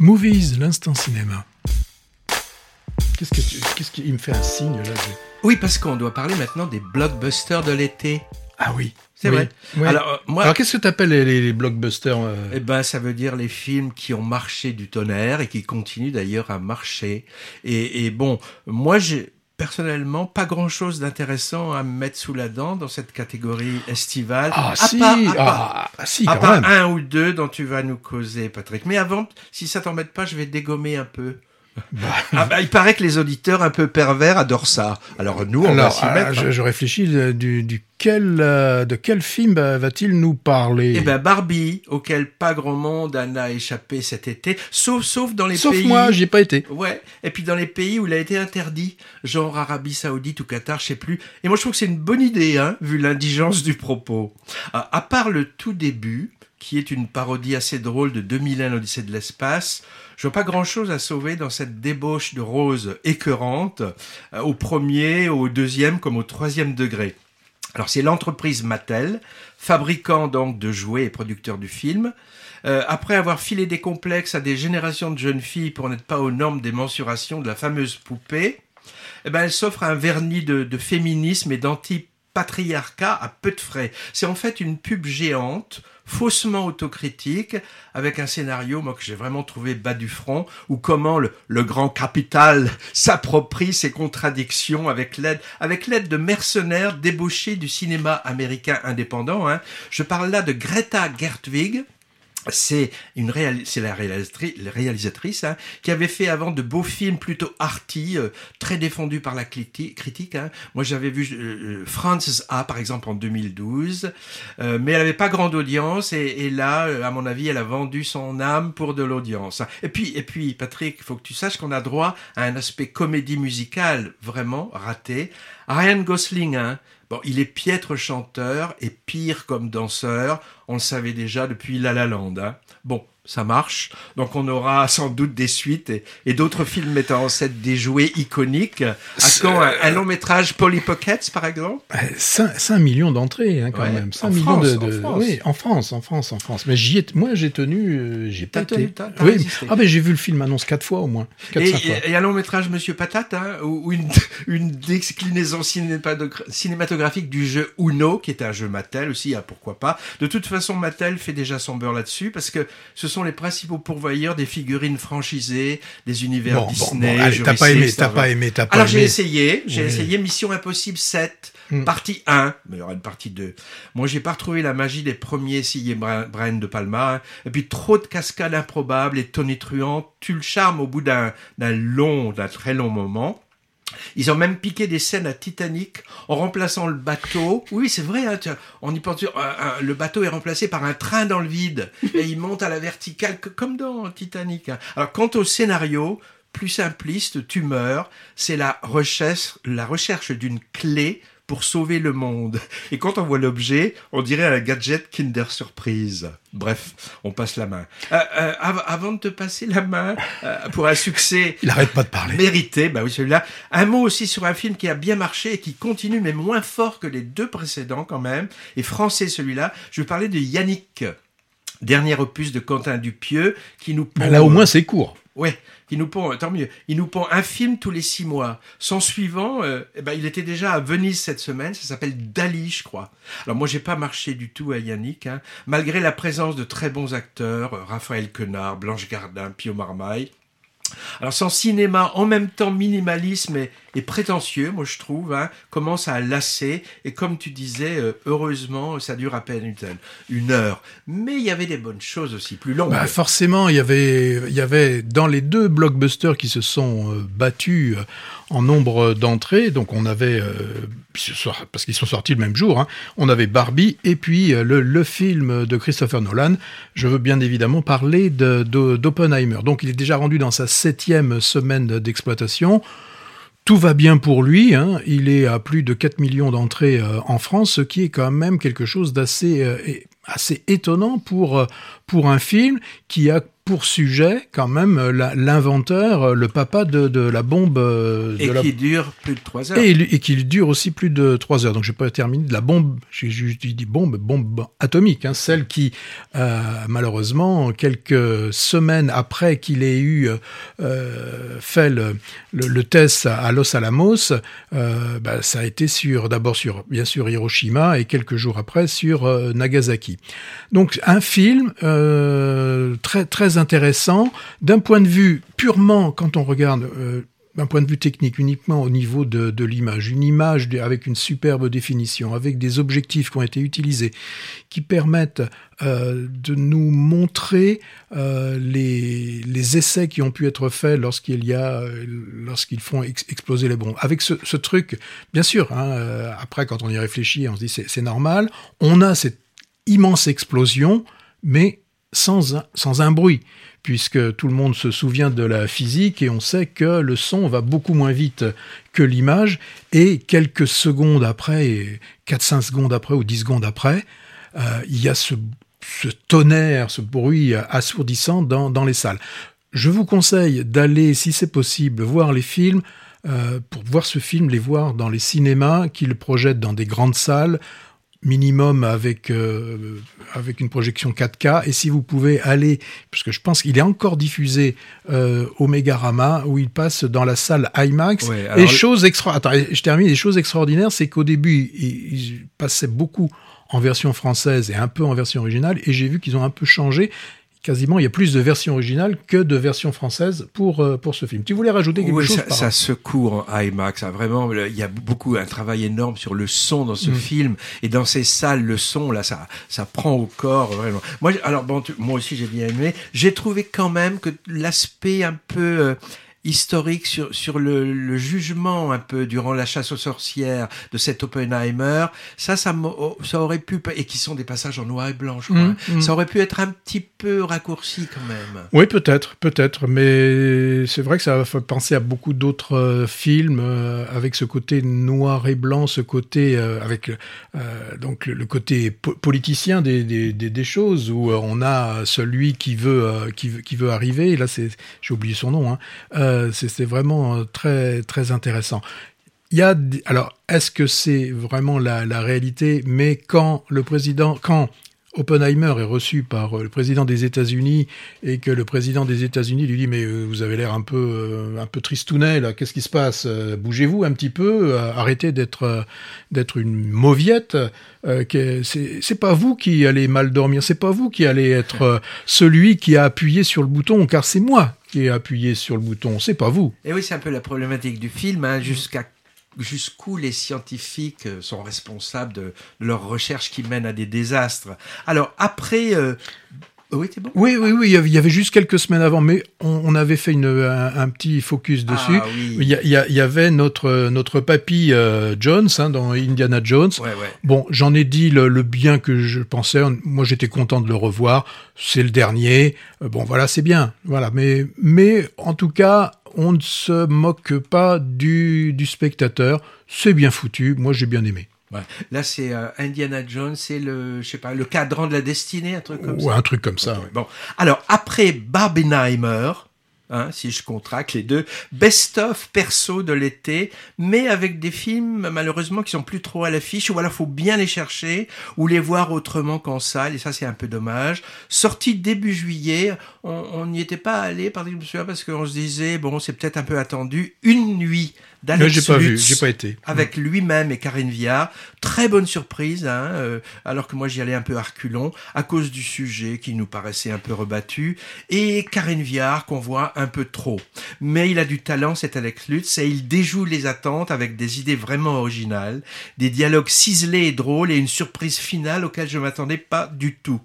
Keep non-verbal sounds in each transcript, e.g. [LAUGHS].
Movies, l'instant cinéma. Qu'est-ce que tu, qu'est-ce qu'il me fait un signe là Oui, parce qu'on doit parler maintenant des blockbusters de l'été. Ah oui, c'est vrai. Alors, euh, moi, Alors qu'est-ce que tu appelles les, blockbusters euh Eh ben, ça veut dire les films qui ont marché du tonnerre et qui continuent d'ailleurs à marcher. Et, et bon, moi j'ai personnellement pas grand chose d'intéressant à me mettre sous la dent dans cette catégorie estivale. Ah si, à part, ah, si, à part un ou deux dont tu vas nous causer, Patrick. Mais avant, si ça t'embête pas, je vais dégommer un peu. Bah. Ah bah, il paraît que les auditeurs un peu pervers adorent ça. Alors nous, on va s'y ah, mettre. Je, réfléchis du, du quel, euh, de quel film va-t-il nous parler? Eh ben Barbie, auquel pas grand monde en a échappé cet été, sauf sauf dans les sauf pays. Sauf moi, j'y ai pas été. Ouais. Et puis dans les pays où il a été interdit, genre Arabie Saoudite ou Qatar, je sais plus. Et moi je trouve que c'est une bonne idée, hein, vu l'indigence du propos. à part le tout début, qui est une parodie assez drôle de 2001 l'Odyssée de l'espace. Je vois pas grand chose à sauver dans cette débauche de rose écœurante, euh, au premier, au deuxième comme au troisième degré. Alors c'est l'entreprise Mattel, fabricant donc de jouets et producteur du film. Euh, après avoir filé des complexes à des générations de jeunes filles pour n'être pas aux normes des mensurations de la fameuse poupée, eh ben elle s'offre un vernis de, de féminisme et d'anti-patriarcat à peu de frais. C'est en fait une pub géante faussement autocritique, avec un scénario, moi, que j'ai vraiment trouvé bas du front, ou comment le, grand capital [LAUGHS] s'approprie ses contradictions avec l'aide, avec l'aide de mercenaires débauchés du cinéma américain indépendant. Hein. Je parle là de Greta Gertwig, c'est une c'est la réalisatrice, hein, qui avait fait avant de beaux films plutôt arty, euh, très défendus par la critique. Hein. Moi, j'avais vu euh, euh, Frances A par exemple en 2012, mais elle avait pas grande audience et, là, à mon avis, elle a vendu son âme pour de l'audience. Et puis, et puis, Patrick, faut que tu saches qu'on a droit à un aspect comédie musicale vraiment raté. Ryan Gosling, hein, Bon, il est piètre chanteur et pire comme danseur. On le savait déjà depuis La La Land. Hein. Bon, ça marche. Donc on aura sans doute des suites et, d'autres films mettant en scène des jouets iconiques. À quand un, long métrage Polly Pockets par exemple? 5, euh, millions d'entrées hein, quand même. 5 millions de, de... En France. Oui, en France, en France, en France. Mais j'y moi j'ai tenu, euh, j'ai pas oui. Ah ben j'ai vu le film annonce quatre fois au moins. et, et, un long métrage Monsieur Patate, hein, ou une, [LAUGHS] une déclinaison cinématographique du jeu Uno, qui est un jeu Mattel aussi, ah, pourquoi pas. De toute façon, Mattel fait déjà son beurre là-dessus parce que ce sont les principaux pourvoyeurs des figurines franchisées, des univers Disney. Bon, t'as pas aimé, t'as pas aimé, t'as pas Alors j'ai essayé, j'ai essayé Mission Impossible 7, hmm. partie 1, mais il y aura une partie 2. Moi j'ai pas retrouvé la magie des premiers signes Brian de Palma, hein. et puis trop de cascades improbables et tonitruantes, tu le charme au bout d'un long, d'un très long moment. Ils ont même piqué des scènes à Titanic en remplaçant le bateau. Oui, c'est vrai, hein, on y pense, le bateau est remplacé par un train dans le vide et il monte à la verticale comme dans Titanic. Hein. Alors, quant au scénario, plus simpliste, tu meurs, c'est la recherche, la recherche d'une clé pour sauver le monde. Et quand on voit l'objet, on dirait un gadget Kinder Surprise. Bref, on passe la main. Euh, euh, avant de te passer la main euh, pour un succès, [LAUGHS] il arrête pas de parler. Mérité, bah oui celui-là. Un mot aussi sur un film qui a bien marché et qui continue, mais moins fort que les deux précédents quand même. Et français celui-là. Je vais parler de Yannick, dernier opus de Quentin Dupieux, qui nous. Bah là au moins c'est court. Ouais, il nous pond, tant mieux, il nous pond un film tous les six mois. Son suivant, euh, eh ben, il était déjà à Venise cette semaine, ça s'appelle Dali, je crois. Alors moi, j'ai pas marché du tout à Yannick, hein, malgré la présence de très bons acteurs, euh, Raphaël Quenard, Blanche Gardin, Pio Marmaille. Alors son cinéma, en même temps minimalisme et, prétentieux, moi je trouve, hein, commence à lasser. Et comme tu disais, euh, heureusement, ça dure à peine une, heure. Mais il y avait des bonnes choses aussi, plus longues. Bah forcément, il y avait, il y avait dans les deux blockbusters qui se sont euh, battus euh, en nombre d'entrées. Donc on avait, parce qu'ils sont sortis le même jour, hein, on avait Barbie et puis le, le, film de Christopher Nolan. Je veux bien évidemment parler d'Oppenheimer. De, Donc il est déjà rendu dans sa septième semaine d'exploitation. Tout va bien pour lui, hein. il est à plus de 4 millions d'entrées euh, en France, ce qui est quand même quelque chose d'assez euh, assez étonnant pour, euh, pour un film qui a pour sujet quand même euh, l'inventeur, euh, le papa de, de la bombe. Euh, et qui dure plus de trois heures. Et, et qui dure aussi plus de trois heures. Donc je pas terminer de la bombe, j'ai juste dit bombe, bombe atomique, hein, celle qui malheureusement quelques semaines après qu'il ait eu euh, fait le, le, test à, Los Alamos, euh, bah, ça a été sur d'abord sur bien sûr Hiroshima et quelques jours après sur Nagasaki. Donc un film très très intéressant d'un point de vue purement, quand on regarde euh, d'un point de vue technique, uniquement au niveau de, l'image, une image avec une superbe définition, avec des objectifs qui ont été utilisés, qui permettent euh, de nous montrer euh, les, les, essais qui ont pu être faits lorsqu'il y a, lorsqu'ils font exploser les bombes. Avec ce, ce truc, bien sûr, hein, après quand on y réfléchit, on se dit c'est normal, on a cette immense explosion, mais sans un, bruit, puisque tout le monde se souvient de la physique et on sait que le son va beaucoup moins vite que l'image, et quelques secondes après, 4-5 secondes après ou 10 secondes après, euh, il y a ce, tonnerre, ce bruit assourdissant dans, les salles. Je vous conseille d'aller, si c'est possible, voir les films. Euh, pour voir ce film, les voir dans les cinémas qui le projettent dans des grandes salles minimum avec euh, avec une projection 4K et si vous pouvez aller parce que je pense qu'il est encore diffusé euh, au Megarama où il passe dans la salle IMAX. Et chose extra attends, je termine les choses extraordinaires c'est qu'au début il, il, passait beaucoup en version française et un peu en version originale et j'ai vu qu'ils ont un peu changé quasiment, il y a plus de versions originales que de versions françaises pour, euh, pour ce film. Tu voulais rajouter quelque chose ça, ça secoue en IMAX. Ça, vraiment, il y a beaucoup, un travail énorme sur le son dans ce mm. film. Et dans ces salles, le son, là, ça, ça prend au corps, vraiment. Moi, alors, bon, moi aussi, j'ai bien aimé. J'ai trouvé quand même que l'aspect un peu... Euh, historique sur, sur le, le, jugement un peu durant la chasse aux sorcières de cet Oppenheimer, ça, ça, oh, ça aurait pu, et qui sont des passages en noir et blanc, je crois, mmh, mmh. ça aurait pu être un petit peu raccourci quand même. Oui, peut-être, peut-être, mais c'est vrai que ça fait penser à beaucoup d'autres euh, films euh, avec ce côté noir et blanc, ce côté, euh, avec donc le, côté politicien des, des, des, des, choses, où on a celui qui veut, qui, qui veut arriver, et là, c'est, j'ai oublié son nom, hein, euh, c'est vraiment euh, très très intéressant. Il y a alors est-ce que c'est vraiment la, la, réalité? Mais quand le président, quand Oppenheimer est reçu par euh, le président des États-Unis et que le président des États-Unis lui dit mais euh, vous avez l'air un peu euh, un peu tristounet là, qu'est-ce qui se passe? Bougez-vous un petit peu, arrêtez d'être d'être une mauviette. C'est pas vous qui allez mal dormir, c'est pas vous qui allez être celui qui a appuyé sur le bouton, car c'est moi qui ai appuyé sur le bouton, c'est pas vous. Et oui, c'est un peu la problématique du film, hein, jusqu'à jusqu'où les scientifiques euh, sont responsables de, leurs recherches qui mènent à des désastres. Alors après... Euh, oui, bon? Oui, oui, oui, il y avait juste quelques semaines avant, mais on, avait fait une, un, petit focus ah dessus. il, y avait notre, notre papy euh, Jones hein, dans Indiana Jones. Bon, j'en ai dit le, bien que je pensais. Moi, j'étais content de le revoir. C'est le dernier. bon, voilà, c'est bien. Voilà, mais, mais en tout cas, on ne se moque pas du, du spectateur. C'est bien foutu. Moi, j'ai bien aimé. Là, c'est euh, Indiana Jones, c'est le, je sais pas, le cadran de la destinée, un truc comme ça. un truc comme ça. Bon, alors après Barbenheimer, Hein, si je contracte les deux, best-of perso de l'été, mais avec des films malheureusement qui sont plus trop à l'affiche, ou alors faut bien les chercher, ou les voir autrement qu'en salle, et ça c'est un peu dommage. Sorti début juillet, on n'y était pas allé, parce qu'on se disait, bon c'est peut-être un peu attendu, Une nuit d'Alex J'ai pas vu, j'ai pas été. Avec lui-même et Karine Viard. Très bonne surprise, hein, euh, alors que moi j'y allais un peu arculon, à cause du sujet qui nous paraissait un peu rebattu, et Karine Viard qu'on voit un peu trop. Mais il a du talent, cet Alex Lutz, et il déjoue les attentes avec des idées vraiment originales, des dialogues ciselés et drôles, et une surprise finale auquel je m'attendais pas du tout.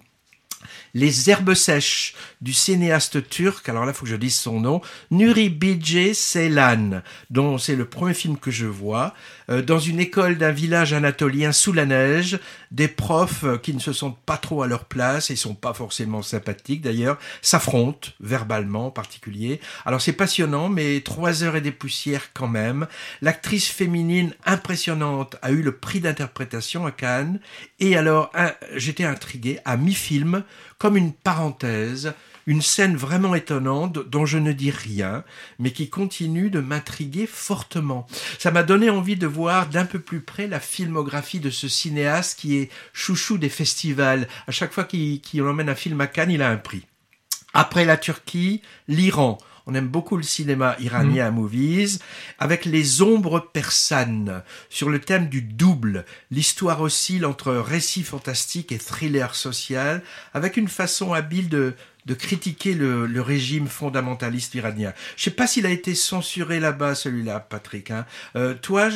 Les herbes sèches du cinéaste turc, alors là, faut que je dise son nom, Nuri Bilge Ceylan, dont c'est le premier film que je vois, euh, dans une école d'un village anatolien sous la neige, des profs euh, qui ne se sentent pas trop à leur place et sont pas forcément sympathiques d'ailleurs, s'affrontent, verbalement en particulier. Alors c'est passionnant, mais trois heures et des poussières quand même. L'actrice féminine impressionnante a eu le prix d'interprétation à Cannes, et alors j'étais intrigué, à mi-film, comme une parenthèse, une scène vraiment étonnante dont je ne dis rien, mais qui continue de m'intriguer fortement. Ça m'a donné envie de voir d'un peu plus près la filmographie de ce cinéaste qui est chouchou des festivals. À chaque fois qu'il emmène un film à Cannes, il a un prix. Après la Turquie, l'Iran. On aime beaucoup le cinéma iranien mmh. Movies, avec les ombres persanes, sur le thème du double. L'histoire oscille entre récit fantastique et thriller social, avec une façon habile de, critiquer le, régime fondamentaliste iranien. Je sais pas s'il a été censuré là-bas, celui-là, Patrick. Hein. Euh, toi,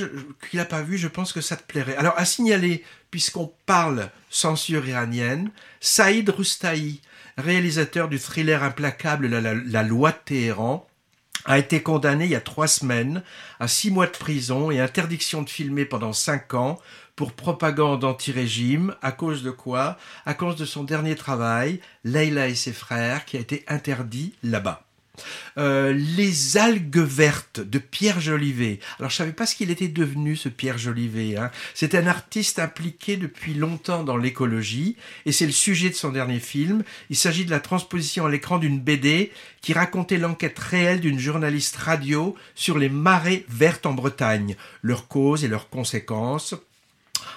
qui l'as pas vu, je pense que ça te plairait. Alors, à signaler, puisqu'on parle censure iranienne, Saïd Roustaï, réalisateur du thriller implacable la, loi de Téhéran, a été condamné il y a trois semaines à six mois de prison et interdiction de filmer pendant cinq ans pour propagande anti-régime. À cause de quoi? À cause de son dernier travail, Leila et ses frères, qui a été interdit là-bas. Euh, les algues vertes de Pierre Jolivet. Alors je savais pas ce qu'il était devenu ce Pierre Jolivet. Hein. C'est un artiste impliqué depuis longtemps dans l'écologie et c'est le sujet de son dernier film. Il s'agit de la transposition à l'écran d'une BD qui racontait l'enquête réelle d'une journaliste radio sur les marées vertes en Bretagne, leurs causes et leurs conséquences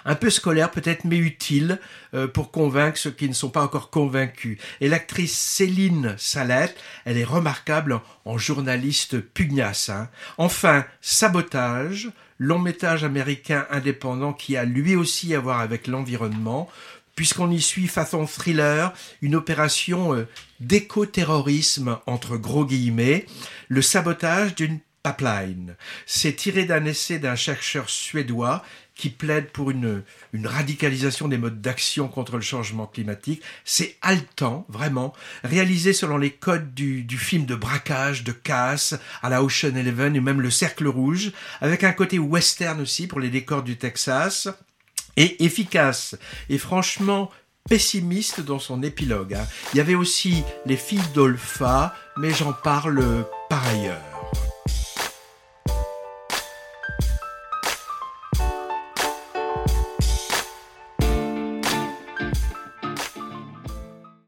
un peu scolaire peut-être, mais utile euh, pour convaincre ceux qui ne sont pas encore convaincus. Et l'actrice Céline Salette, elle est remarquable en, journaliste pugnace. Hein. Enfin, Sabotage, long métrage américain indépendant qui a lui aussi à voir avec l'environnement, puisqu'on y suit façon thriller une opération euh, d'éco-terrorisme entre gros guillemets, le sabotage d'une pipeline. C'est tiré d'un essai d'un chercheur suédois qui plaide pour une, radicalisation des modes d'action contre le changement climatique. C'est haletant, vraiment, réalisé selon les codes du, film de braquage, de casse, à la Ocean Eleven et même le Cercle Rouge, avec un côté western aussi pour les décors du Texas, et efficace. Et franchement, pessimiste dans son épilogue. Hein. Il y avait aussi les filles d'Olpha, mais j'en parle par ailleurs.